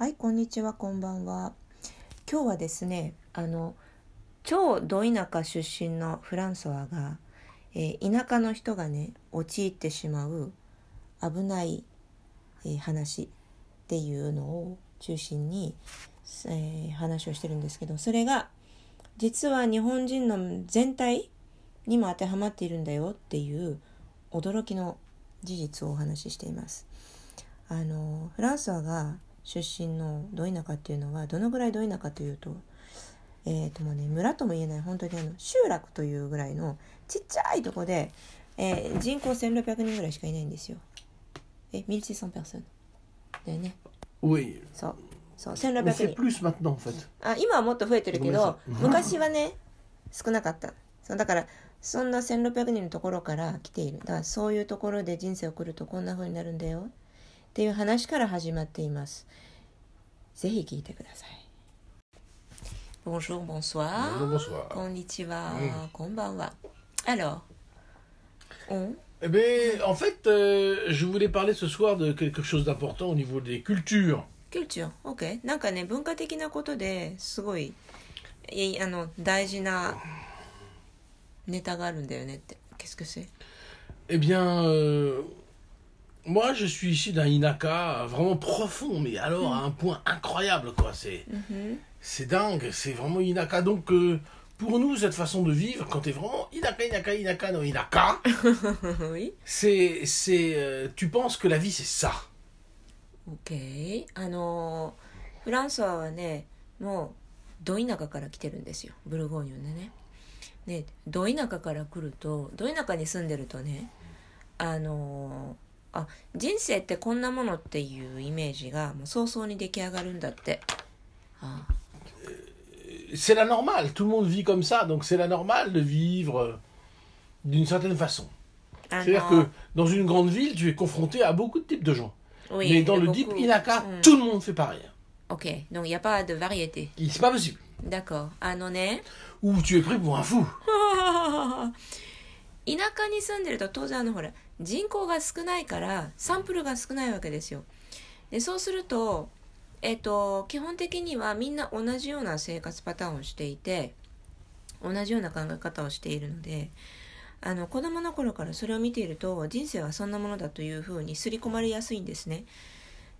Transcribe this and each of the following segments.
はい、こんにちは、こんばんは。今日はですね、あの、超ど田舎出身のフランソワが、えー田舎の人がね、陥ってしまう危ない、えー話っていうのを中心に、えー話をしてるんですけど、それが、実は日本人の全体にも当てはまっているんだよっていう驚きの事実をお話ししています。あのフランスワが出身のど田舎っていうのはどのぐらいど田舎というと,、えーともうね、村とも言えない本当にあの集落というぐらいのちっちゃいとこで、えー人口1600人ぐらいしかいないんですよ。え1600 personnes だよね。Oui, そう。そう mais 1600 c'est 人。あ今はもっと増えてるけど昔はね少なかった。そうだからそんな1600人のところから来ている。だからそういうところで人生を送るとこんな風になるんだよっていう話から始まっていますぜひ聞いてください Bonjour, bonsoir Bonjour, bonsoir. こんにちは、うんこんばんは Alors on Eh bien, en fait, euh, je voulais parler ce soir de quelque chose d'important au niveau des cultures. キルチュー OK なんかね文化的なことですごいいあの大事なネタがあるんだよねって Qu'est-ce que c'est Eh bien, euh, moi, je suis issu d'un Inaka vraiment profond, mais alors à mm. un point incroyable, quoi. Mhm. C'est dingue, c'est vraiment Inaka. Donc, euh, pour nous, cette façon de vivre, quand t'es vraiment Inaka, Inaka, Inaka, no Inaka, oui. c'est. Euh, tu penses que la vie, c'est ça. Ok. Alors, France, bon. ど田舎から来てるんですよブルゴーニュでね。ねど田舎から来るとど田舎に住んでるとねあのー あ、人生ってこんなものっていうイメージがもう早々に出来上がるんだって。あc'est la normale, tout le monde vit comme ça, donc c'est la normale de vivre euh, d'une certaine façon. あ C'est-à-dire que dans une grande ville, tu es confronté à beaucoup de types de gens. oui, Mais dans le beaucoup- deep inaka, Mm. tout le monde fait pareil. OK。donc il n'y a pas de variété. Et C'est pas possible. D'accord。あのね、 Ou tu es pris pour un fou. 田舎に住んでると当然あのほら 人口が少ないからサンプルが少ないわけですよ。でそうするとえっ、と基本的にはみんな同じような生活パターンをしていて同じような考え方をしているのであの子供の頃からそれを見ていると人生はそんなものだというふうに刷り込まれやすいんですね。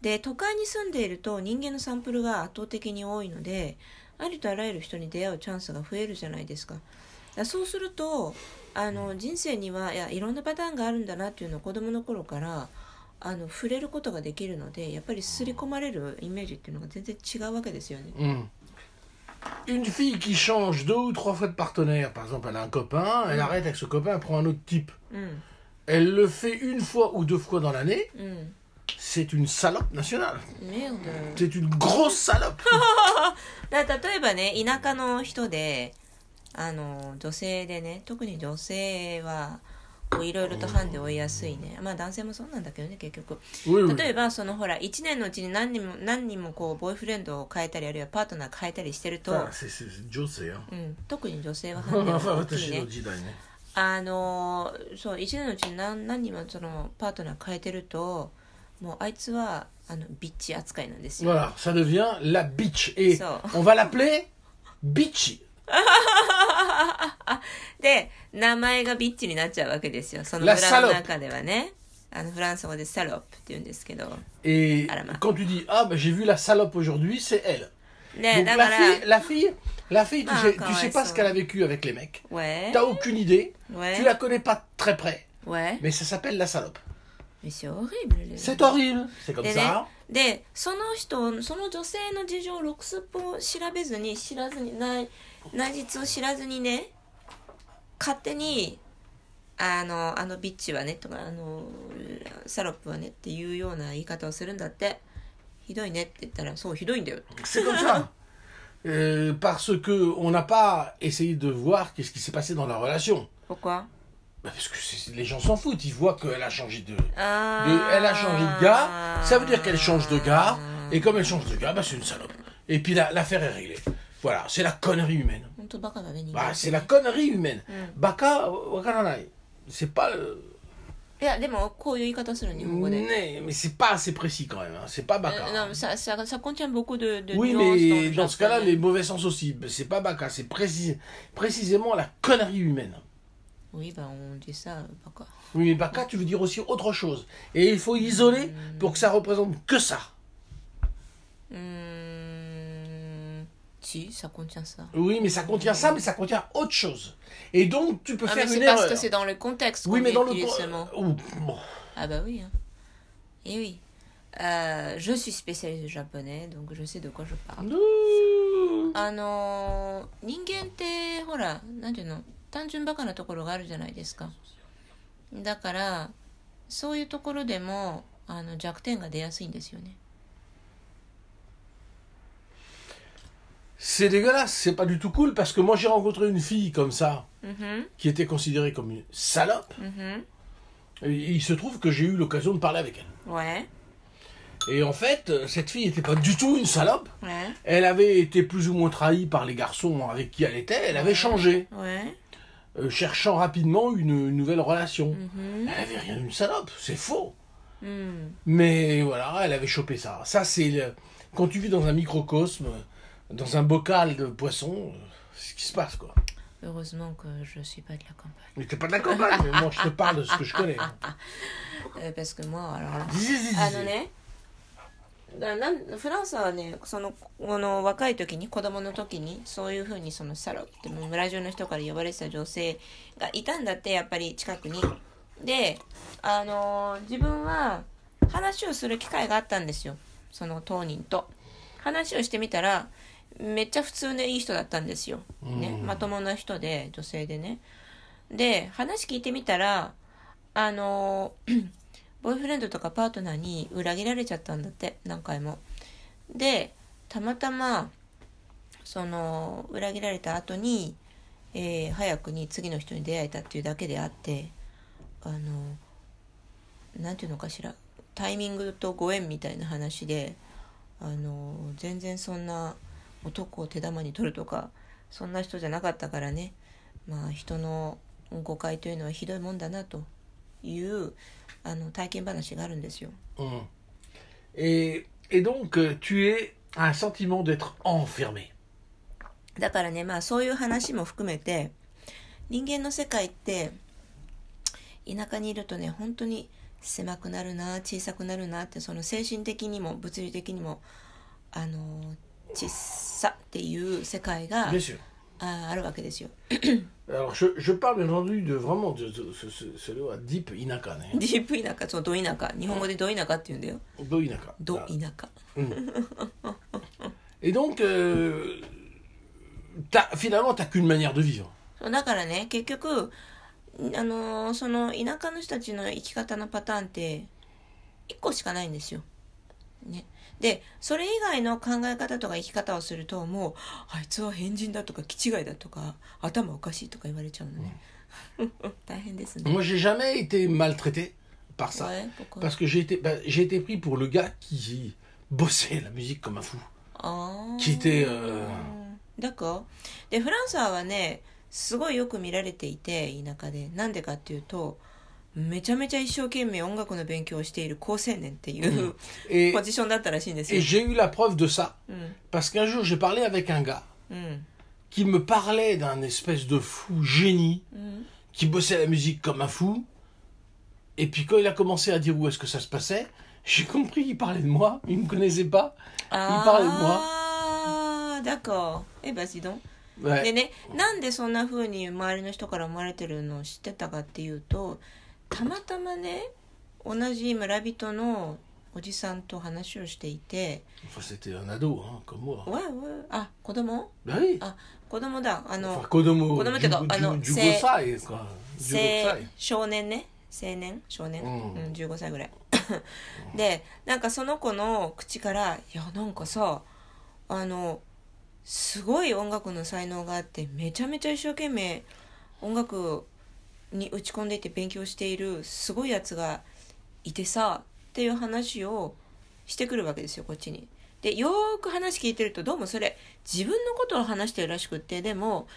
で都会に住んでいると人間のサンプルが圧倒的に多いのでありとあらゆる人に出会うチャンスが増えるじゃないですか。だそうするとあの人生にはいやいろんなパターンがあるんだなっていうのを子供の頃からあの触れることができるのでやっぱり刷り込まれるイメージっていうのが全然違うわけですよね。Mm. Une fille qui change deux ou trois fois de partenaire, par exemple, elle a un copain, elle arrête avec ce copain, elle prend un autre type. うん、Elle le fait une fois ou deux fois dans l'année, うん、c'est une salope nationale. メール C'est une grosse salope. だ例えばね田舎の人であの女性でね特に女性はこういろいろとハンデを負いやすいねまあ男性もそうなんだけどね結局.例えばそのほら1年のうちに何人も何人もこうボーイフレンドを変えたりあるいはパートナー変えたりしてると、Ah, Joe, c'est, hein. うん、特に女性はハンデが enfin, 大きい私ねね。あのそう1年のうちに何何人もそのパートナー変えてるともうあいつはあのビッチ扱いなんですよ Voilà, ça devient la bitch. Et on va l'appeler bitchy. で名前がビッチになっちゃうわけですよその La 村の salope 中ではねあのフランス語でサロップって言うんですけど Et À la main. quand tu dis ah bah, j'ai vu la salope aujourd'hui, c'est elle. ね Donc だ la から fille, la fille, la fille, tu Ah, sais, quand tu sais elle pas sort. ce qu'elle a vécu avec les mecs. ウェ T'as aucune idée. ウェ Tu la connais pas très près. ウェ Mais ça s'appelle la salope. Mais c'est horrible. les- C'est horrible. C'est comme でね ça. でその人その女性の事情をろくすっぽ調べずに知らずに内 内実を知らずにね勝手にあのあのビッチはねとかあのサロップはねっていうような言い方をするんだってひどいねって言ったらそうひどいんだよ C'est comme ça. Euh, parce que on n'a pas essayé de voir qu'est-ce qui s'est passé dans la relation. 僕は Bah, parce que c'est- les gens s'en foutent. Ils voient qu'elle a changé de, あ de- elle a changé de gars. Ça veut dire qu'elle change de gars. Et comme elle change de gars, bah, c'est une salope. Et puis la- l'affaire est réglée. Voilà, c'est la connerie humaine. Bah, c'est la connerie humaine. Mm. Baka. C'est pas le... Ah, mais, c'est pas assez précis quand même, hein. c'est pas baka. Euh, non, ça, ça, ça, contient beaucoup de. oui, mais dans, ce cas-là, les mauvais sens aussi. C'est pas baka, c'est précis, précisément la connerie humaine. Oui, bah on dit ça, baka. Oui, mais baka, tu veux dire aussi autre chose. Et il faut isoler mm. pour que ça représente que ça. Mm. si, ça contient ça. Oui, mais ça contient ça, mais ça contient autre chose. Et donc, tu peux Ah, mais faire c'est une parce erreur. que c'est dans le contexte Oui, qu'on mais dans le utilise con- ce mot. Ouh, bon. Ah bah oui. Hein. Et oui. Euh, je suis spécialiste de japonais, donc je sais de quoi je parle. Ouh. あのー人間ってほらなんていうの単純バカなところがあるじゃないですかだからそういうところでもあの弱点が出やすいんですよね C'est dégueulasse, c'est pas du tout cool parce que moi j'ai rencontré une fille comme ça Mhm, qui était considérée comme une salope. mhm. Et il se trouve que j'ai eu l'occasion de parler avec elle. ouais Et en fait, cette fille n'était pas du tout une salope. ouais Elle avait été plus ou moins trahie par les garçons avec qui elle était. Elle avait changé, ouais euh, cherchant rapidement une, une nouvelle relation. Mhm, Elle avait rien d'une salope, c'est faux. mhm. Mais voilà, elle avait chopé ça. Ça, c'est le- quand tu vis dans un microcosme, dans un bocal de poisson, euh, ce qui se passe, quoi. heureusement que je suis pas de la campagne Mais t'es pas de la campagne, mais moi je te parle de ce que je connais. えー parce que moi alors là あのねだなんフランスはねそのこの若い時に子供の時にそういうふうにそのサロってもう村中の人から呼ばれてた女性がいたんだってやっぱり近くにであのー自分は話をする機会があったんですよその当人と話をしてみたらめっちゃ普通でいい人だったんですよ、ね、うん。まともな人で女性でね。で話聞いてみたらあのー ボーイフレンドとかパートナーに裏切られちゃったんだって何回も。でたまたまその裏切られた後に、えー早くに次の人に出会えたっていうだけであってあのなんていうのかしらタイミングとご縁みたいな話であの全然そんな男を手玉に取るとかそんな人じゃなかったからねまあ人の誤解というのはひどいもんだなというあの体験話があるんですよ。Hum. Et, et donc, euh, tu es un sentiment d'être enfermé. だからねまあそういう話も含めて人間の世界って田舎にいるとね本当に狭くなるな小さくなるなってその精神的にも物理的にもあの小さっていう世界が.ああるわけですよ。Alors, je, je parle bien entendu de vraiment de, de- ce, ce, ce le deep inaka. né. ディープ田舎そうど田舎日本語でど田舎って言うんだよ。Do inaka. ど Voilà. 田舎。Et donc, euh, t'as- finalement, t'as qu'une manière de vivre. だからね結局あのーその田舎の人たちの生き方のパターンって1個しかないんですよ。ね、でそれ以外の考え方とか生き方をするともうあいつは変人だとか気違いだとか頭おかしいとか言われちゃうのね。大変ですね。Moi, j'ai jamais été maltraité par ça. Ouais, Parce que j'ai été, bah, j'ai été pris pour le gars qui bossait la musique comme un fou. あー聞いて euh, だからでフランサーはねすごいよく見られていて田舎でなんでかっていうと めちゃめちゃ一生懸命音楽の勉強をしている高青年っていう、 Et, ポジションだったらしいんです et よ。 j'ai eu la preuve de ça. うん、 Parce qu'un jour, j'ai parlé avec un gars うん、 qui me parlait d'un espèce de fou génie うん、 qui bossait la musique comme un fou. Et puis quand il a commencé à dire où est-ce que ça se passait, j'ai compris qu'il parlait de moi. Il ne me connaissait pas. Il parlait de moi. ああだからえバシドン Ouais. でねなんでそんな風に周りの人から思われてるのを知ってたかっていうと たまたまね同じ村人のおじさんと話をしていて Enfin, c'était un ado, hein, comme moi. わわあ子供？Bah oui. あ子供だ。あの Kodomo, Kodomo, du, t'es- ah non, du, du c'est- Gosai, quoi. Du せ Gosai. 少年ね。青年？少年、ううんん15歳ぐらい。でなんかその子の口から「いやなんかさあのすごい音楽の才能があってめちゃめちゃ一生懸命音楽に打ち込んでいて勉強しているすごいやつがいてさっていう話をしてくるわけですよこっちに。でよーく話聞いてるとどうもそれ自分のことを話してるらしくってでも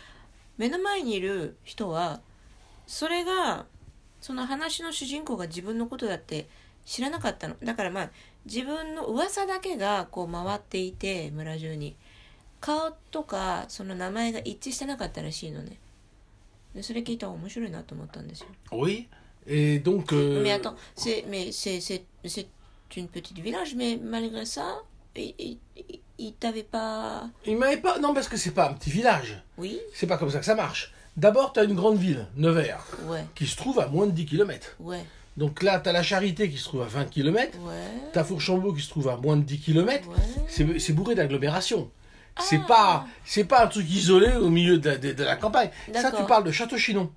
目の前にいる人はそれがその話の主人公が自分のことだって知らなかったのだからまあ自分の噂だけがこう回っていて村中に顔とかその名前が一致してなかったらしいのねでそれ聞いたら面白いなと思ったんですよ Oui. Et donc. euh, mais attends c'est mais c'est c'est c'est une petite village mais malgré ça il, il, il- il t'avait pas Il m'avait pas. Non, parce que c'est pas un petit village. oui C'est pas comme ça que ça marche. D'abord, tu as une grande ville, Nevers, ouais qui se trouve à moins de 10 km. ouais Donc là, tu as la Charité qui se trouve à 20 km. ouais Tu as Fourchambault qui se trouve à moins de 10 km. ouais C'est c'est bourré d'agglomérations. C'est Ah. pas, c'est pas un truc isolé au milieu de la, de- de la campagne. Ça, tu parles de Château-Chinon.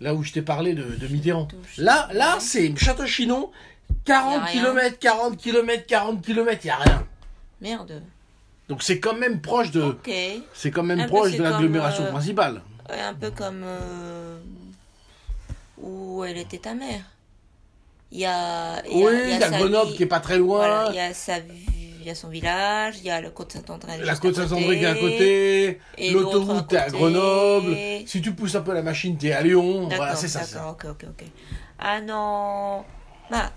Là où je t'ai parlé de, de Mitterrand. Là, là, c'est Château-Chinon, Y 40 a rien. km, 40 km, 40 km, il n'y a rien. merde Donc c'est quand même proche de, c'est quand même Un peu, proche de l'agglomération euh, principale. Un peu comme euh, où elle était ta mère. Il y a, il y a- Oui, il y y a Grenoble vie- qui est pas très loin. Voilà, il y a sa vie- il y a son village, il y a le côte Saint-André. La côte Saint-André qui est à côté. l'autoroute à t'es à. Grenoble, si tu pousses un peu la machine t'es à Lyon, voilà c'est ça. d'accord, ok, ok, ok. あのーまあ、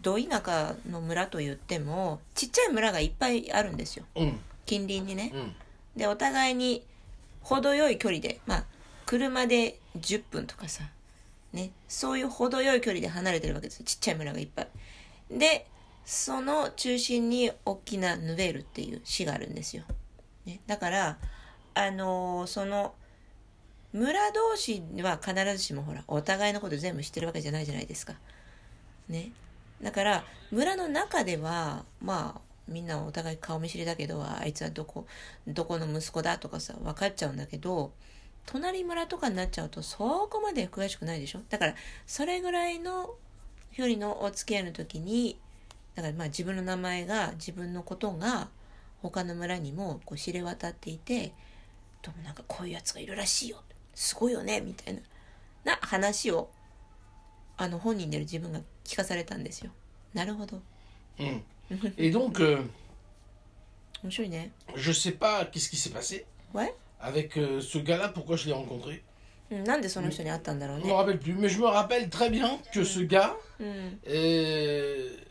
ど田舎の村と言っても、ちっちゃい村がいっぱいあるんですよ。Hum, 近隣にね。hum. で、お互いに程よい距離で、まあ、車で10分とかさ、ね、そういう程よい距離で離れてるわけですよ。ちっちゃい村がいっぱい。で、その中心に大きなヌベールっていう市があるんですよ。ね、だから、あのーその、村同士は必ずしもほら、お互いのこと全部知ってるわけじゃないじゃないですか。ね。だから、村の中では、まあ、みんなお互い顔見知りだけど、あいつはどこ、どこの息子だとかさ、分かっちゃうんだけど、隣村とかになっちゃうと、そこまで詳しくないでしょ？だから、それぐらいの距離のお付き合いの時に、だからまあ自分の名前が、自分のことが、他の村にもこう知れ渡っていて、どうもなんかこういうやつがいるらしいよ。すごいよねみたいな、な話を、あの本人である自分が聞かされたんですよ。なるほど。hum. Et donc, euh, 面白いね。je sais pas qu'est-ce qui s'est passé Ouais avec euh, ce gars-là, pourquoi je l'ai rencontré. うんなんでその人に会ったんだろう Je me ね。rappelle plus, mais je me rappelle très bien que ce gars, うん。euh,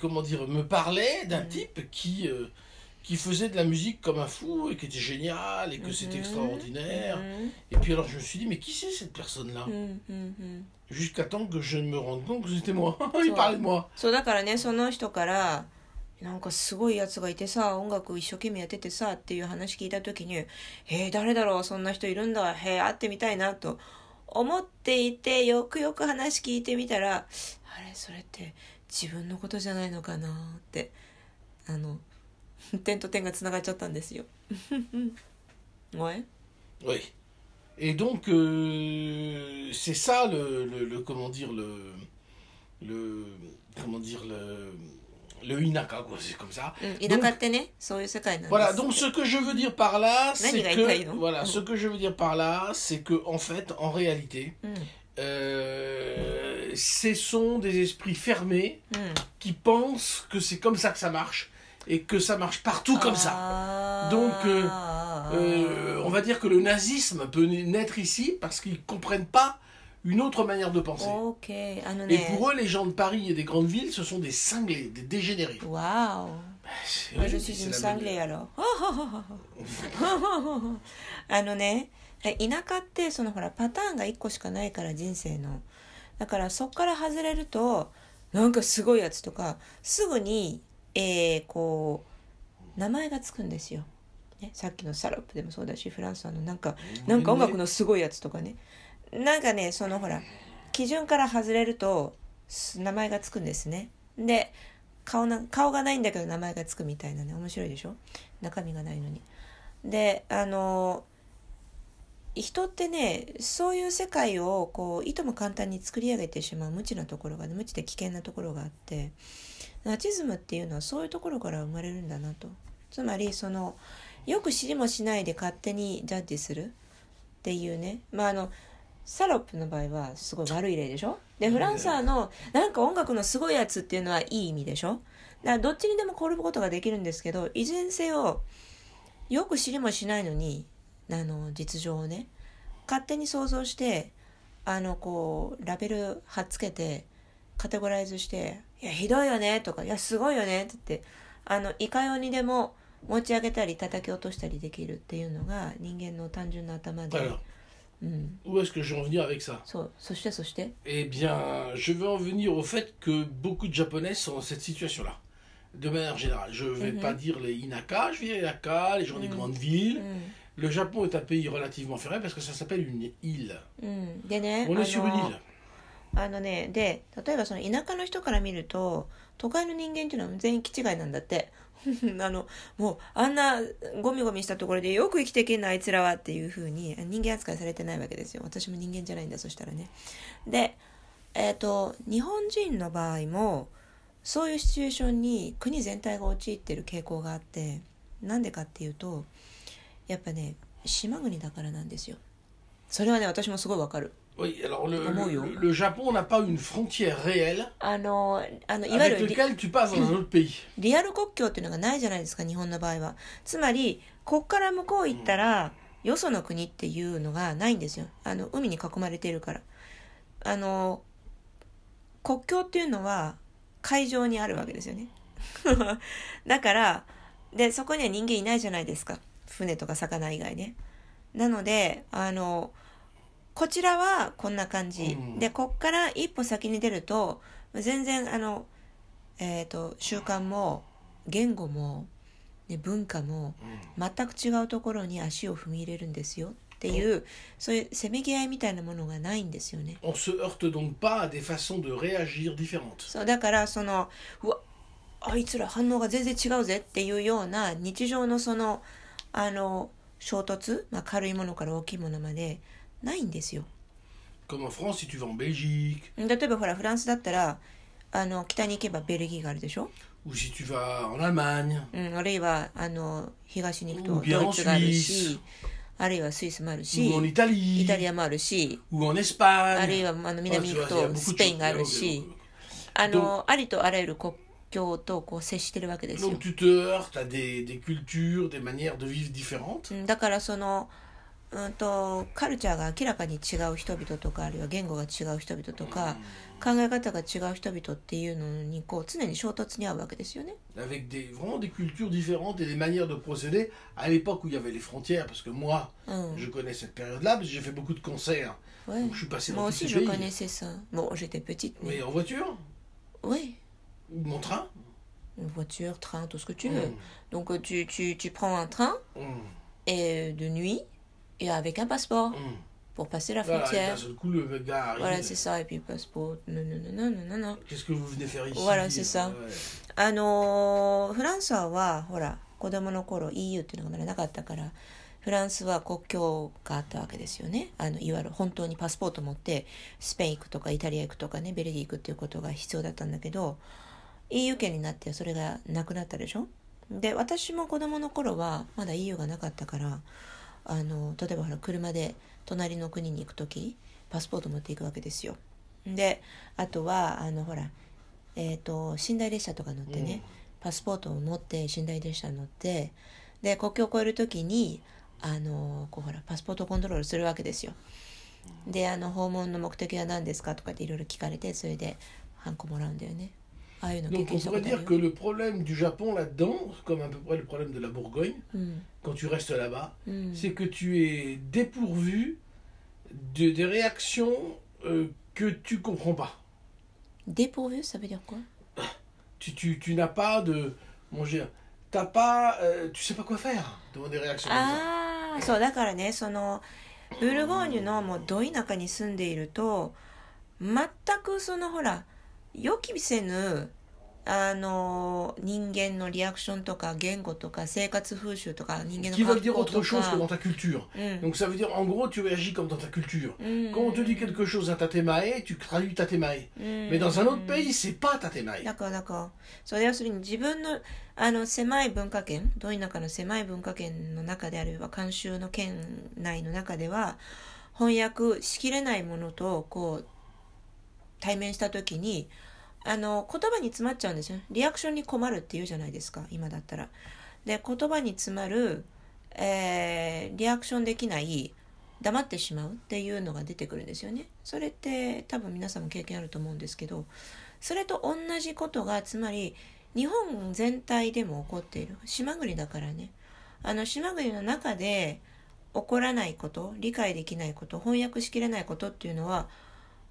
comment dire, me parlait d'un type qui, euh, qui faisait de la musique comme un fou et qui était génial et que c'était extraordinaire. うん Et puis alors je me suis dit, mais qui c'est cette personne-là うんうんうん。 Jusqu'à temps que je me rende compte que c'était moi. Il Ça. parlait de moi. そうだからねその人からなんかすごいやつがいてさ音楽一生懸命やっててさっていう話聞いた時に「えー、誰だろうそんな人いるんだへえ会ってみたいな」と思っていてよくよく話聞いてみたらあれそれって 自分のことじゃないのかなってあの点と点がつながっちゃったんですよ。おい Oui. Et donc, euh, c'est ça le, le, le- comment dire, le, le, comment dire, le, le Inaka, quoi, c'est comme ça. うん、田舎ってねそういう世界なんです。 Voilà, donc ce que je veux dire par là, c'est Nani ga itai, que, non voilà, Mm. ce que je veux dire par là, c'est que, en fait, en réalité, うん、 euh, ce sont des esprits fermés うん、 qui pensent que c'est comme ça que ça marche et que ça marche partout comme ça. あー Donc, euh, Euh, on va dire que le nazisme peut naître ici parce qu'ils comprennent pas une autre manière de penser. OK あの Et ね pour eux, les gens de Paris et des grandes villes, ce sont des cinglés, des dégénérés. わお C'est- Moi, oui, je c'est suis une la sanglée manière. alors. あのね 田舎ってそのほらパターンが1個しかないから人生の。だからそっから外れるとなんかすごいやつとかすぐに、えーこう名前がつくんですよ、ね、さっきのサロップでもそうだしフランスのなんかなんか音楽のすごいやつとかね。なんかねそのほら基準から外れると名前がつくんですね。で顔な顔がないんだけど名前がつくみたいなね。面白いでしょ？中身がないのに。であの人ってねそういう世界をこういとも簡単に作り上げてしまう無知なところが無知で危険なところがあってナチズムっていうのはそういうところから生まれるんだなと。つまりそのよく知りもしないで勝手にジャッジするっていうね。まああのサロップの場合はすごい悪い例でしょ？でフランサーのなんか音楽のすごいやつっていうのはいい意味でしょ？だからどっちにでも転ぶことができるんですけどいずれにせよよく知りもしないのにあの実情をね勝手に想像してあのこうラベル貼っつけてカテゴライズして「いやひどいよね」とか「いやすごいよね」って言ってあのいかようにでも持ち上げたり叩き落としたりできるっていうのが人間の単純な頭で Alors, うん、où est-ce que je veux en venir avec ça そうそしてそして Eh bien, je veux en venir au fait que beaucoup de Japonais sont dans cette situation-là. De manière générale, je ne vais Mhm. pas dire les Inaka, je vais dire les Inaka, les gens des Mhm. grandes う villes. ん Le Japon est un pays relativement fermé parce que ça s'appelle une île. うん、でね On あ est sur une の île. あのねで例えばその田舎の人から見ると都会の人間っていうのは全員気違いなんだって あのもうあんなゴミゴミしたところでよく生きていけんなあいつらはっていうふうに人間扱いされてないわけですよ私も人間じゃないんだそしたらねでえっ、と日本人の場合もそういうシチュエーションに国全体が陥ってる傾向があってなんでかっていうとやっぱね島国だからなんですよ。それはね私もすごいわかる。Oui, alors le, le- le Japon n'a pas une frontière réelle あのあのいわゆ avec るリ laquelle tu passes dans un autre pays. リアル国境っていうのがないじゃないですか日本の場合は。つまりこっから向こう行ったら、よその国っていうのがないんですよ。あの海に囲まれているから。あの国境っていうのは海上にあるわけですよね。だからでそこには人間いないじゃないですか船とか魚以外ね。なのであのこちらはこんな感じ、うん。でこっから一歩先に出ると全然あのえー、と習慣も言語も、ね、文化も全く違うところに足を踏み入れるんですよ。っていうそういうせめぎ合いみたいなものがないんですよね。On se heurte donc pas à des façons de réagir différentes. そうだからそのうわあいつら反応が全然違うぜっていうような日常のそのあの衝突、まあ、軽いものから大きいものまでないんですよ。Comme en France, si tu vas en Belgique, 例えばほらフランスだったらあの北に行けばベルギーがあるでしょ？Ou si tu vas en Allemagne, うん、あるいはあの東に行くとドイツがあるしあるいはスイスもある ou en し Italie, イタリアもあるし ou en あるい Espagne. はあの南に行く Ah, tu vois, il y a と beaucoup ス de ペイン.があるし.あのありとあらゆる国境とこう接してるわけですよ Donc tu te heurtes à des, des cultures, des manières de vivre différentes. うんだからそのうんとカルチャーが明らかに違う人々とかあるいは言語が違う人々とか考え方が違う人々っていうのにこう常に衝突に遭うわけですよね。 Avec des, vraiment des cultures différentes et des manières de procéder à l'époque où il y avait les frontières. Parce que moi, うん、 je connais cette période-là, parce que j'ai fait beaucoup de concerts. Ouais. Donc je suis passé Moi dans tous aussi ces je pays. connaissais ça. Bon, j'étais petite, mais... Mais en voiture, Oui, ou mon train Une voiture, train, tout ce que tu mm. veux. Donc euh, tu, tu, tu, prends un train mm. et euh, de nuit et avec un passeport mm. pour passer la frontière. Voilà, coup, le gars arrive. Voilà, c'est ça. Et puis passeport. Non, non, non, non, non, non. Qu'est-ce que vous venez faire ici? Voilà, c'est ça. あのフランスはほら子供の頃 EU っていうのがまだなかったからフランスは国境があったわけですよねあのいわゆる本当にパスポート持ってスペイン行くとかイタリア行くとかねベルギー行くっていうことが必要だったんだけど EU 圏になってそれがなくなったでしょ？で私も子供の頃はまだ EU がなかったからあの例えばほら車で隣の国に行く時パスポート持っていくわけですよ。であとはあのほらえー、と寝台列車とか乗ってね、パスポートを持って寝台列車に乗ってで国境を越える時にあのこうほらパスポートコントロールするわけですよ。であの訪問の目的は何ですか？とかっていろいろ聞かれてそれでハンコもらうんだよねああいうの経 Donc 験 on したこ pourrait とある dire よ que le problème du Japon là-dedans, comme à peu près le problème de la Bourgogne, うん、 quand tu restes là-bas, うん、 c'est que tu es dépourvu de, des réactions euh, que tu comprends pas. dépourvu ça veut dire quoi Tu, tu, tu n'as pas de. Mon Dieu, t'as pas. euh, tu sais pas quoi faire devant des réactions comme ça. ああそうだからねそのブルゴーニュのもうど田舎に住んでいると全くそのほら 予期せぬあの人間のリアクションとか言語とか生活風習とか人間の Qui 格 veulent dire autre chose que か dans ta culture. うん、Donc ça veut dire, en gros, tu réagis comme dans ta culture. うん、Quand on te dit quelque chose à tatemae, tu traduis tatemae. うん Mais dans un autre pays, c'est pas tatemae. だからだからそれ要するに自分のあの狭い文化圏ど田舎の狭い文化圏の中であるいは慣習の圏内の中では翻訳しきれないものとこう対面した時にあの言葉に詰まっちゃうんですよリアクションに困るっていうじゃないですか今だったら。で言葉に詰まる、えーリアクションできない黙ってしまうっていうのが出てくるんですよね。それって多分皆さんも経験あると思うんですけどそれと同じことがつまり日本全体でも起こっている島国だからねあの島国の中で起こらないこと理解できないこと翻訳しきれないことっていうのは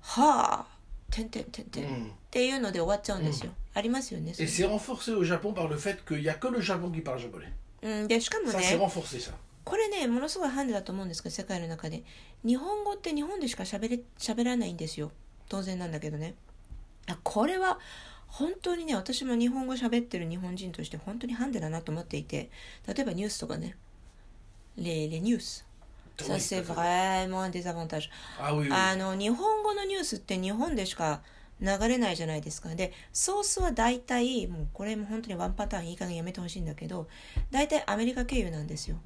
はあてんてんてんてんっていうので終わっちゃうんですよ、ありますよね Et c'est renforcé au Japon par le fait qu'il n'y a que le Japon qui parle japonais. うん、でしかも Ça, c'est ね renforcé, ça. これねものすごいハンデだと思うんですけど世界の中で。日本語って日本でしか喋れ喋らないんですよ。当然なんだけどね。あこれは本当にね私も日本語喋ってる日本人として本当にハンデだなと思っていて。例えばニュースとかね。レレニュース ça c'est vraiment un désavantage. Ah oui, oui. あの日本語のニュースって日本でしか流れないじゃないですか。でソースは大体もうこれも本当にワンパターンいい加減やめてほしいんだけど大体アメリカ経由なんですよ。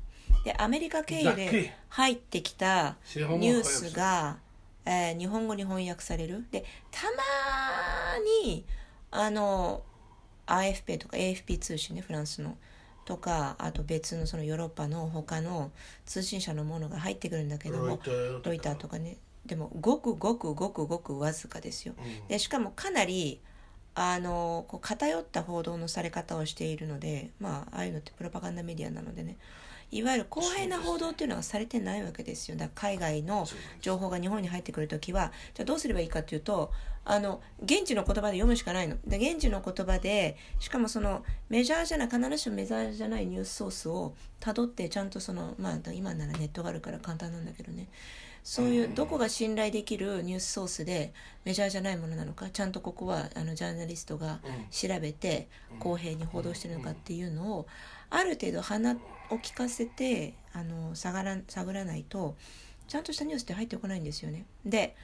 でアメリカ経由で入ってきたニュース.が、えー日本語に翻訳される。でたまにあの AFP とか AFP 通信ねフランスのとかあと別のそのヨーロッパの他の通信社のものが入ってくるんだけどもロイターとかね。でもごくごくごくごくわずかですよでしかもかなりあのこう偏った報道のされ方をしているのでまあああいうのってプロパガンダメディアなのでねいわゆる公平な報道っていうのがされてないわけですよ。だから海外の情報が日本に入ってくるときはじゃあどうすればいいかっていうとあの現地の言葉で読むしかないの。で現地の言葉でしかもそのメジャーじゃない必ずしもメジャーじゃないニュースソースをたどってちゃんとそのまあ今ならネットがあるから簡単なんだけどね。そういうどこが信頼できるニュースソースでメジャーじゃないものなのかちゃんとここはあのジャーナリストが調べて公平に報道してるのかっていうのをある程度鼻を聞かせてあの探ら探らないとちゃんとしたニュースって入ってこないんですよね。で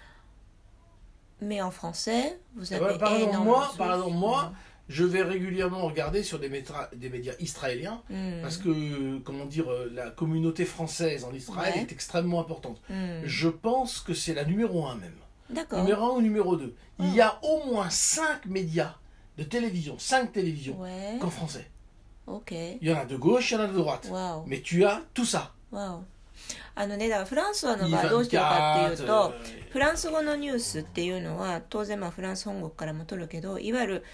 Mais en français, vous Eh avez ben, par exemple, énormément moi, de par sources. exemple, moi, je vais régulièrement regarder sur des, métra- des médias israéliens Mm. parce que, comment dire, euh, la communauté française en Israël Ouais. est extrêmement importante. Mm. Je pense que c'est la numéro un même. D'accord. Numéro un ou numéro 2. Ah. Il y a au moins 5 médias de télévision, 5 télévisions Ouais. qu'en français. OK. Il y en a de gauche, il y en a de droite. Wow. Mais tu as tout ça. わおあのねだからフランスはの場合どうしてるかっていうとフランス語のニュースっていうのは当然まあフランス本国からも取るけどいわゆる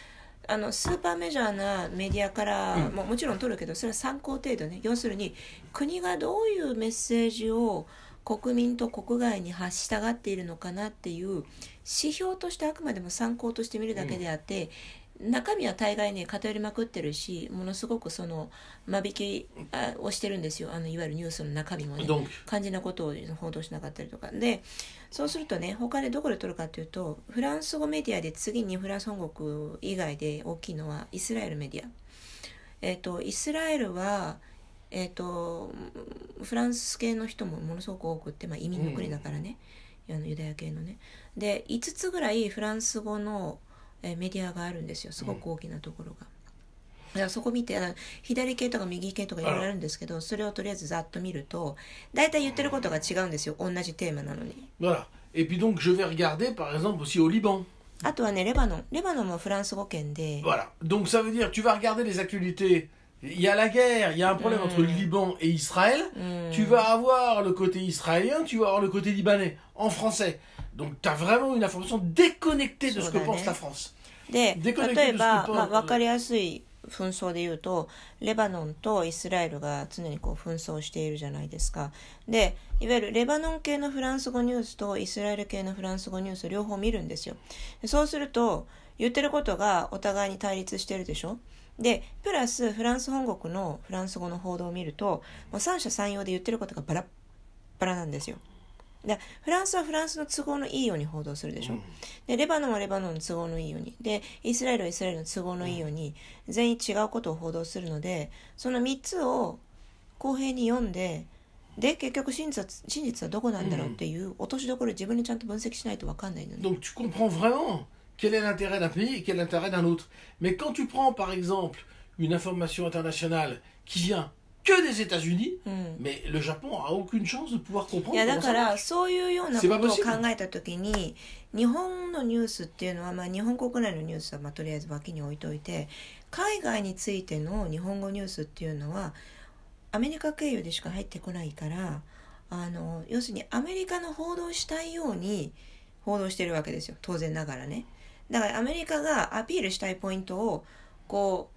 あのスーパーメジャーなメディアからももちろん取るけどそれは参考程度ね要するに国がどういうメッセージを国民と国外に発したがっているのかなっていう指標としてあくまでも参考として見るだけであって、中身は大概ね偏りまくってるしものすごくその間引きあをしてるんですよ。あのいわゆるニュースの中身もね。肝心なことを報道しなかったりとか。でそうするとね他でどこで取るかっていうとフランス語メディアで次にフランス本国以外で大きいのはイスラエルメディア。えっ、とイスラエルはえっ、とフランス系の人もものすごく多くって、まあ、移民の国だからね、あのユダヤ系のね。で5つぐらいフランス語の、えーメディアがあるんですよすごく大きなところが。だからそこ見てあの左系とか右系とかいろいろあるんですけどそれをとりあえずざっと見ると大体言ってることが違うんですよ同じテーマなのに voilà. Et puis donc, je vais regarder, par exemple, aussi au Liban. あとはねレバノンレバノンもフランス語圏で Voilà. Donc, ça veut dire, tu vas regarder les actualités. Il y a la guerre, il y a un problème entre le Liban et Israël. Tu vas avoir le côté israélien, tu vas avoir le côté libanais, en français. Donc, tu as vraiment une information déconnectée de ce que Sur la pense net. la France. で例えば、でまあ、分かりやすい紛争で言うとレバノンとイスラエルが常にこう紛争しているじゃないですか。でいわゆるレバノン系のフランス語ニュースとイスラエル系のフランス語ニュース両方見るんですよ。でそうすると言ってることがお互いに対立してるでしょ？でプラスフランス本国のフランス語の報道を見るともう三者三様で言ってることがバラッバラなんですよでフランスはフランスの都合のいいように報道するでしょ、でレバノンはレバノンの都合のいいようにでイスラエルはイスラエルの都合のいいように全員違うことを報道するのでその3つを公平に読んでで結局真実は真実はどこなんだろうっていう落としどころを自分でちゃんと分析しないと分かんないのね。Quel est l'intérêt d'un pays et quel est l'intérêt d'un autre. Mais quand tu prends par exemple une information internationale qui vient que des États-Unis, mais le Japon a aucune chance de pouvoir い comprendre やだから.そういうようなことを考えた時に日本のニュースっていうのは、まあ、日本国内のニュースは、まあ、とりあえず脇に置いといて海外についての日本語ニュースっていうのはアメリカ経由でしか入ってこないからあの要するにアメリカの報道したいように報道してるわけですよ。当然ながらね。だからアメリカがアピールしたいポイントをこ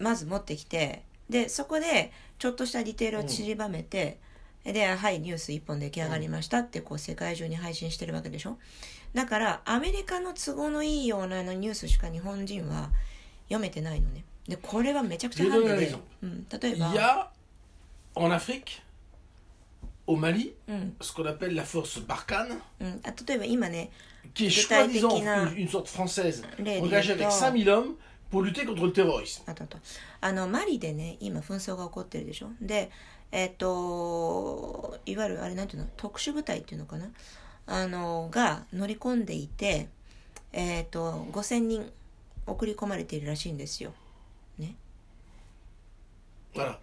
うまず持ってきてでそこでちょっとしたディテールを散りばめて、で「はいニュース1本出来上がりました」ってこう世界中に配信してるわけでしょ？だからアメリカの都合のいいようなニュースしか日本人は読めてないのね。でこれはめちゃくちゃ反対だよ例えば「」「」「」「・」例えば今ね具体的な「」「」「・」「」「」「」「」「」「」「」「」「」「」「」「」「」「」「」「」「」「」「」「」「」「」「」「」「」「」「」「」「」「」「」「」「」「」「」「」「」「」「」「」「」「」「」「」「」「」「」「」「」「」「」「」「」「」「」「」あのマリでね今紛争が起こってるでしょ？でえっ、といわゆるあれなんていうの？特殊部隊っていうのかな？あのが乗り込んでいてえっ、と5000人送り込まれているらしいんですよ。Voilà.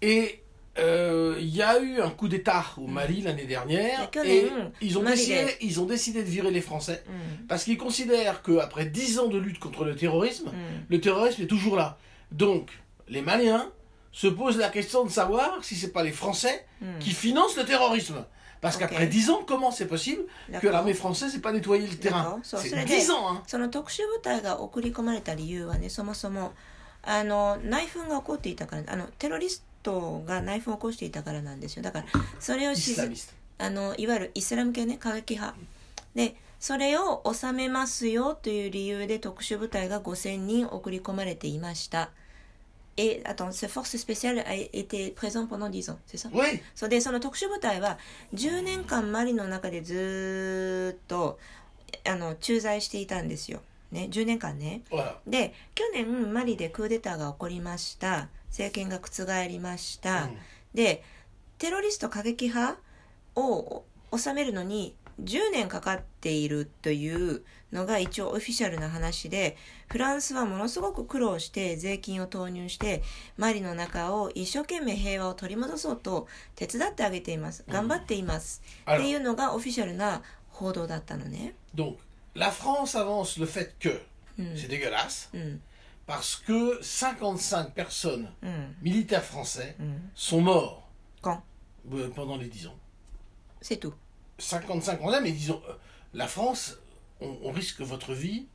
Et euh, il y a eu un coup d'État au Mali l'année dernière, D'accord, et mm. ils ont, Mali, décidé, les- ils ont décidé de virer les Français, うん、 parce qu'ils considèrent qu'après 10 ans de lutte contre le terrorisme, うん、 le terrorisme est toujours là. Donc, les Maliens se posent la question de savoir si c'est pas les Français うん、 qui financent le terrorisme. Parce Ok. qu'après 10 ans, comment c'est possible que D'accord. l'armée française n'ait pas nettoyé le terrain D'accord. So, C'est so, 10 ans, hein その特殊部隊が送り込まれた理由はねそもそもあの内紛が起こっていたからあのテロリスト が内紛を起こしていたからなんですよ。だからそれをし.あのいわゆるイスラム系ね過激派。でそれを収めますよという理由で特殊部隊が5000人送り込まれていました。Et attends, cette force spéciale a été présente pendant 10 ans, c'est ça? Oui, そうでその特殊部隊は10年間マリの中でずーっとあの駐在していたんですよ、ね、10年間ね.で去年マリでクーデターが起こりました政権が覆りました、Mm. でテロリスト過激派を収めるのに10年かかっているというのが一応オフィシャルな話でフランスはものすごく苦労して税金を投入してマリの中を一生懸命平和を取り戻そうと手伝ってあげています。頑張っています、っていうのがオフィシャルな報道だったのね。Donc, la France avance le fait que うん。c'est dégueulasse, うん parce que 55 personnes うん militaires français うん sont morts quand euh, pendant les 10 ans. c'est tout 55 ans, mais disons, euh, la France, on, on risque votre vie,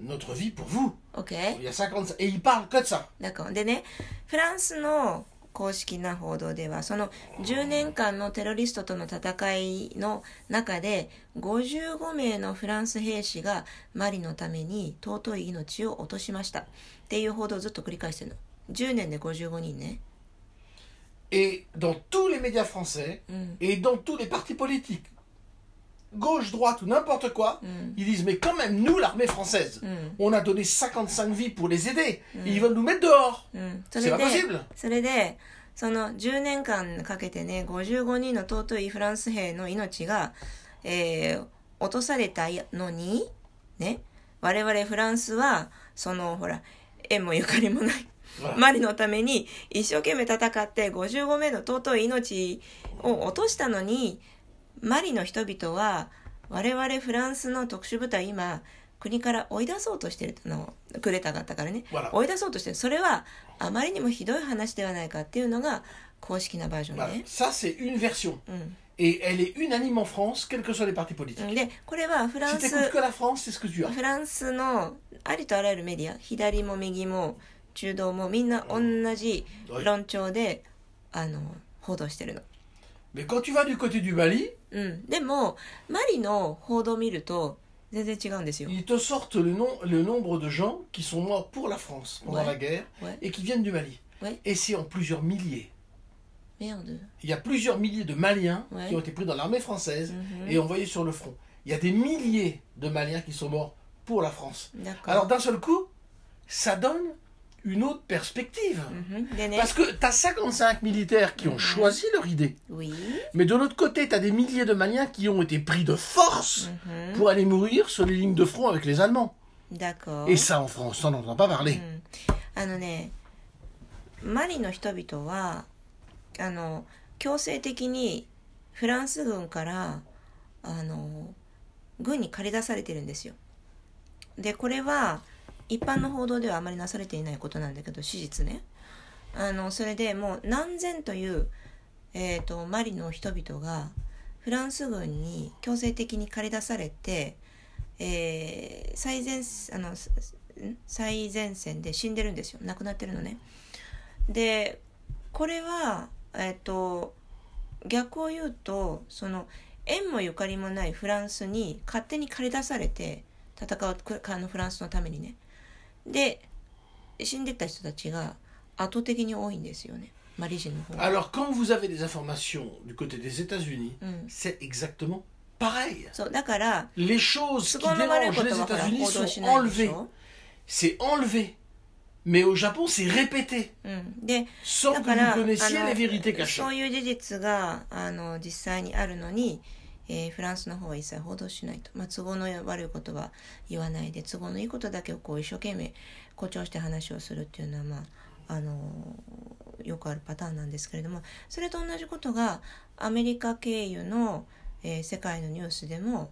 notre vie pour vous. OK Il y a 55, et ils parlent que de ça. だからでねフランスの 公式な報道ではその10年間のテロリストとの戦いの中で55名のフランス兵士がマリのために尊い命を落としました。っていう報道をずっと繰り返してるの。10年で55人ね。Et dans tous les médias français, うん。et dans tous les partis politiques, gauche, droite ou n'importe quoi, うん ils disent, mais quand même, nous, l'armée française, うん on a donné 55 vies pour les aider, et ils veulent nous mettre dehors. C'est れ pas で possible. その10年間かけてね55人の尊いフランス兵の命が、えー落とされたのにね我々フランスはそのほら縁もゆかりもない.マリのために一生懸命戦って55名の尊い命を落としたのにマリの人々は我々フランスの特殊部隊今国から追い出そうとしてるのクーデターがあったからね Voilà. 追い出そうとしてるそれはあまりにもひどい話ではないかっていうのが公式なバージョン Voilà. ね。Ça, c'est une version. うん、Et elle est unanime en France, quels que soient les partis politiques. でこれはフラ Si ン tu que la France, c'est ce que tu as. フランスのありとあらゆるメディア左も右も中道もみんな同じ論調で、あの報道してるの。Mais quand tu vas du côté du Mali, うん、でもマリの報道を見ると全然違うんですよ。 ils te sortent le, nom, le nombre de gens qui sont morts pour la France pendant Ouais. la guerre Ouais. et qui viennent du Mali. Ouais. Et c'est en plusieurs milliers. Merde. Il y a plusieurs milliers de Maliens Ouais. qui ont été pris dans l'armée française Mhm. et envoyés sur le front. Il y a des milliers de Maliens qui sont morts pour la France. D'accord. Alors d'un seul coup, ça donne une autre perspective. うんでね、 Parce que tu as 55 militaires qui ont choisi leur idée. oui. Mais de l'autre côté, tu as des milliers de Maliens qui ont été pris de force うん pour aller mourir sur les lignes de front avec les Allemands. D'accord. Et ça, en France, on n'en entend pas parler. うんあのねマリの人々はあの強制的にフランス軍からあの軍に駆り出されてるんですよでこれは 一般の報道ではあまりなされていないことなんだけど史実ねあのそれでもう何千という、えー、とマリの人々がフランス軍に強制的に駆り出されて、えー最前あの最前線で死んでるんですよ亡くなってるのね。でこれは、えっと逆を言うとその縁もゆかりもないフランスに勝手に駆り出されて戦うあのフランスのためにね。で死んでった人たちが圧倒的に多いんですよねマリ人の方が。 Alors, quand vous avez des informations du côté des États-Unis, Mm. c'est exactement pareil. そうだから Les choses 都 qui 合の悪い dérangent こと les はほら États-Unis 報道し sont ないでし enlevées. ょ。 C'est enlevé. Mais au Japon, c'est répété. うん、で Sans だ que から vous connaissiez あの les vérités cachées. そういう事実があの実際にあるのに、 えーフランスの方は一切報道しないと、まあ、都合の悪いことは言わないで都合のいいことだけをこう一生懸命誇張して話をするっていうのは、まあ、あのよくあるパターンなんですけれどもそれと同じことがアメリカ経由の、えー世界のニュースでも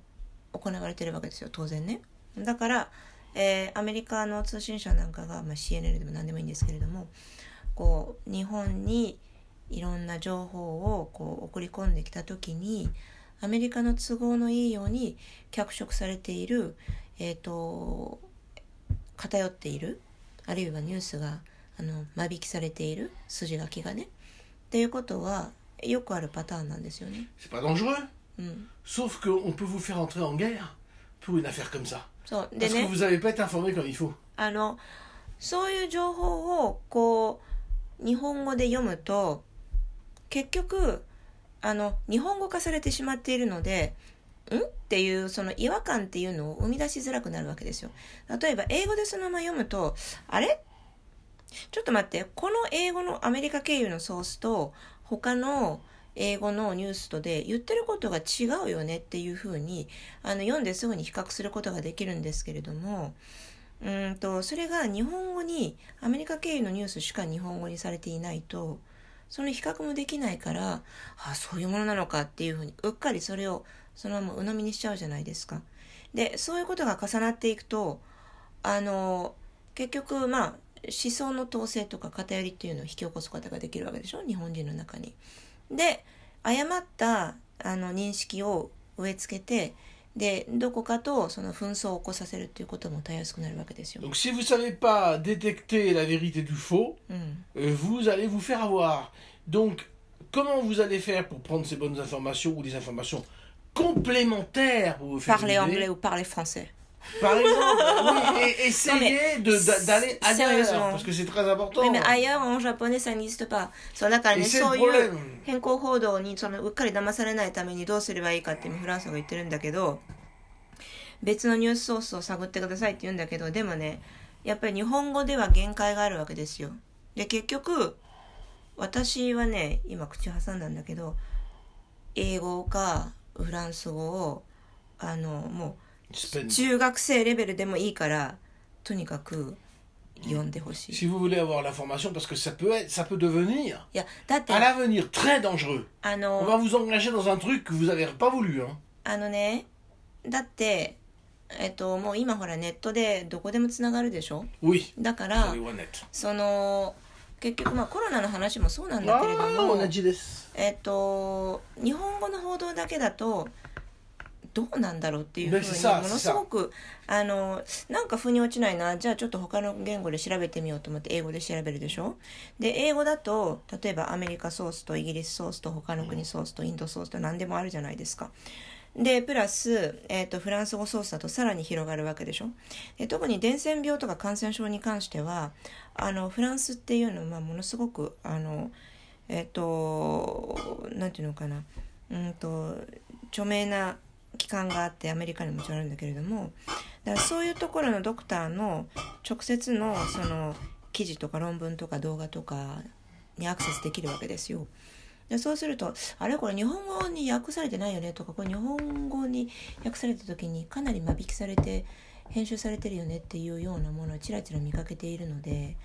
行われてるわけですよ当然ね。だから、えーアメリカの通信社なんかが、まあ、CNN でも何でもいいんですけれどもこう日本にいろんな情報をこう送り込んできた時にアメリカの都合のいいように脚色されている、えー、と偏っているあるいはニュースがあの間引きされている筋書きがねっていうことはよくあるパターンなんですよね。C'est pas dangereux. うん、Sauf qu'on peut vous faire entrer en guerre pour une affaire comme ça. そうで Parce ね que vous n'avez pas été informé comme il faut. あのそういう情報をこう日本語で読むと結局あの日本語化されてしまっているのでん？っていうその違和感っていうのを生み出しづらくなるわけですよ。例えば英語でそのまま読むとあれ？ちょっと待ってこの英語のアメリカ経由のソースと他の英語のニュースとで言ってることが違うよね？っていうふうにあの読んですぐに比較することができるんですけれどもうんとそれが日本語にアメリカ経由のニュースしか日本語にされていないとその比較もできないからあそういうものなのかっていうふうにうっかりそれをそのまま鵜呑みにしちゃうじゃないですか。でそういうことが重なっていくとあの結局まあ思想の統制とか偏りっていうのを引き起こすことができるわけでしょ？日本人の中に。で誤ったあの認識を植え付けてでどこかとその紛争を起こさせるっていうこともたやすくなるわけですよ。 Donc si vous ne savez pas détecter la vérité du faux, うん、 euh, vous allez vous faire avoir. Donc comment vous allez faire pour prendre ces bonnes informations ou des informations complémentaires pour vous faire parler une idée anglais ou parler français. Par exemple, oui, et essayez d'aller ailleurs, parce que c'est très important. でも ailleurs en japonais ça n'existe pas そうだからねそ le ういう problème. 変更報道にそのうっかり騙されないためにどうすればいいかってフランスが言ってるんだけど別のニュースソースを探ってくださいって言うんだけどでもねやっぱり日本語では限界があるわけですよで結局私はね今口挟んだんだけど英語かフランス語をあのもう中学生レベルでもいいからとにかく読んでほしい Si vous voulez avoir l'information, parce que ça peut être, ça peut devenir, いやだって à l'avenir, très dangereux. あ On の va vous engager dans un truc que vous n'avez pas voulu. Hein. あのねだってえっともう今ほらネットでどこでもつながるでしょ Oui, だから.その結局まあコロナの話もそうなんだけれど Ah, も.えっと日本語の報道だけだとどうなんだろうっていうふうにものす.ごくあのなんか腑に落ちないな。じゃあちょっと他の言語で調べてみようと思って英語で調べるでしょ？で英語だと例えばアメリカソースとイギリスソースと他の国ソースとインドソースと何でもあるじゃないですか。でプラス、えー、とフランス語ソースだとさらに広がるわけでしょ？で特に伝染病とか感染症に関してはあのフランスっていうのはまあものすごくあのえっ、となんていうのかな。うんと著名な機関があってアメリカにもちろんあるんだけれどもだからそういうところのドクターの直接のその記事とか論文とか動画とかにアクセスできるわけですよ。でそうするとあれ？これ日本語に訳されてないよね？とかこれ日本語に訳された時にかなり間引きされて編集されてるよね？っていうようなものをちらちら見かけているので、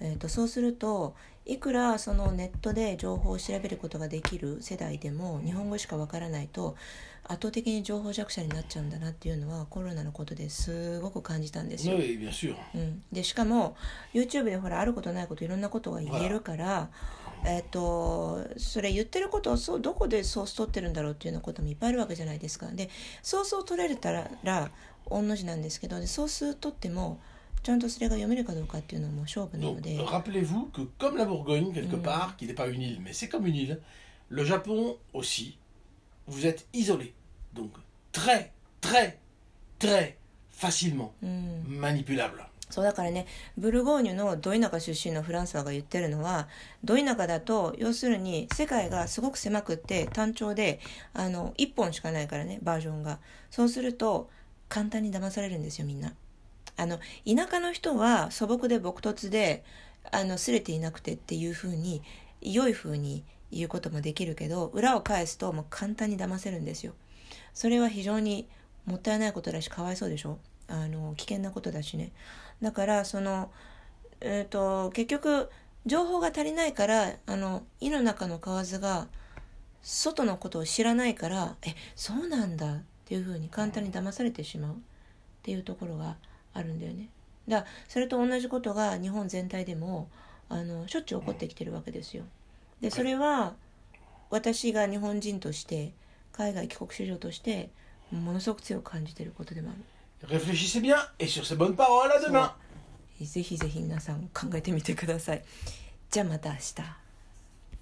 えー、とそうするといくらそのネットで情報を調べることができる世代でも日本語しかわからないと圧倒的に情報弱者になっちゃうんだなっていうのはコロナのことですごく感じたんですよ。うん、でしかも YouTube でほらあることないこといろんなことが言えるから、えっ、とそれ言ってることをそうどこでソース取ってるんだろうっていうようなこともいっぱいあるわけじゃないですか。でソースを取れたら御の字なんですけどでソース取ってもちゃんとそれが読めるかどうかっていうのも勝負なので。Rappelez-vous que comme la Bourgogne, quelque Mm. part, qui n'est pas une île, mais c'est comme une île, le Japon aussi, vous êtes isolé. Donc, très, très, très facilement うん manipulable. そうだからねブルゴーニュのド田舎出身のフランスワが言ってるのはド田舎だと要するに世界がすごく狭くって単調であの1本しかないからねバージョンがそうすると簡単に騙されるんですよみんなあの田舎の人は素朴で朴突であのすれていなくてっていうふうに良いふうに言うこともできるけど裏を返すともう簡単に騙せるんですよ。それは非常にもったいないことだしかわいそうでしょ？あの危険なことだしね。だからその、えー、と結局情報が足りないからあの胃の中の蛙が外のことを知らないからえそうなんだっていうふうに簡単に騙されてしまう。っていうところがあるんだよね。だそれと同じことが日本全体でもあのしょっちゅう起こってきてるわけですよ。でそれは私が日本人として海外帰国子女としてものすごく強く感じてることでもある Réfléchissez bien et sur ces bonnes paroles, à demain ぜひぜひ皆さん考えてみてください。じゃあまた明日。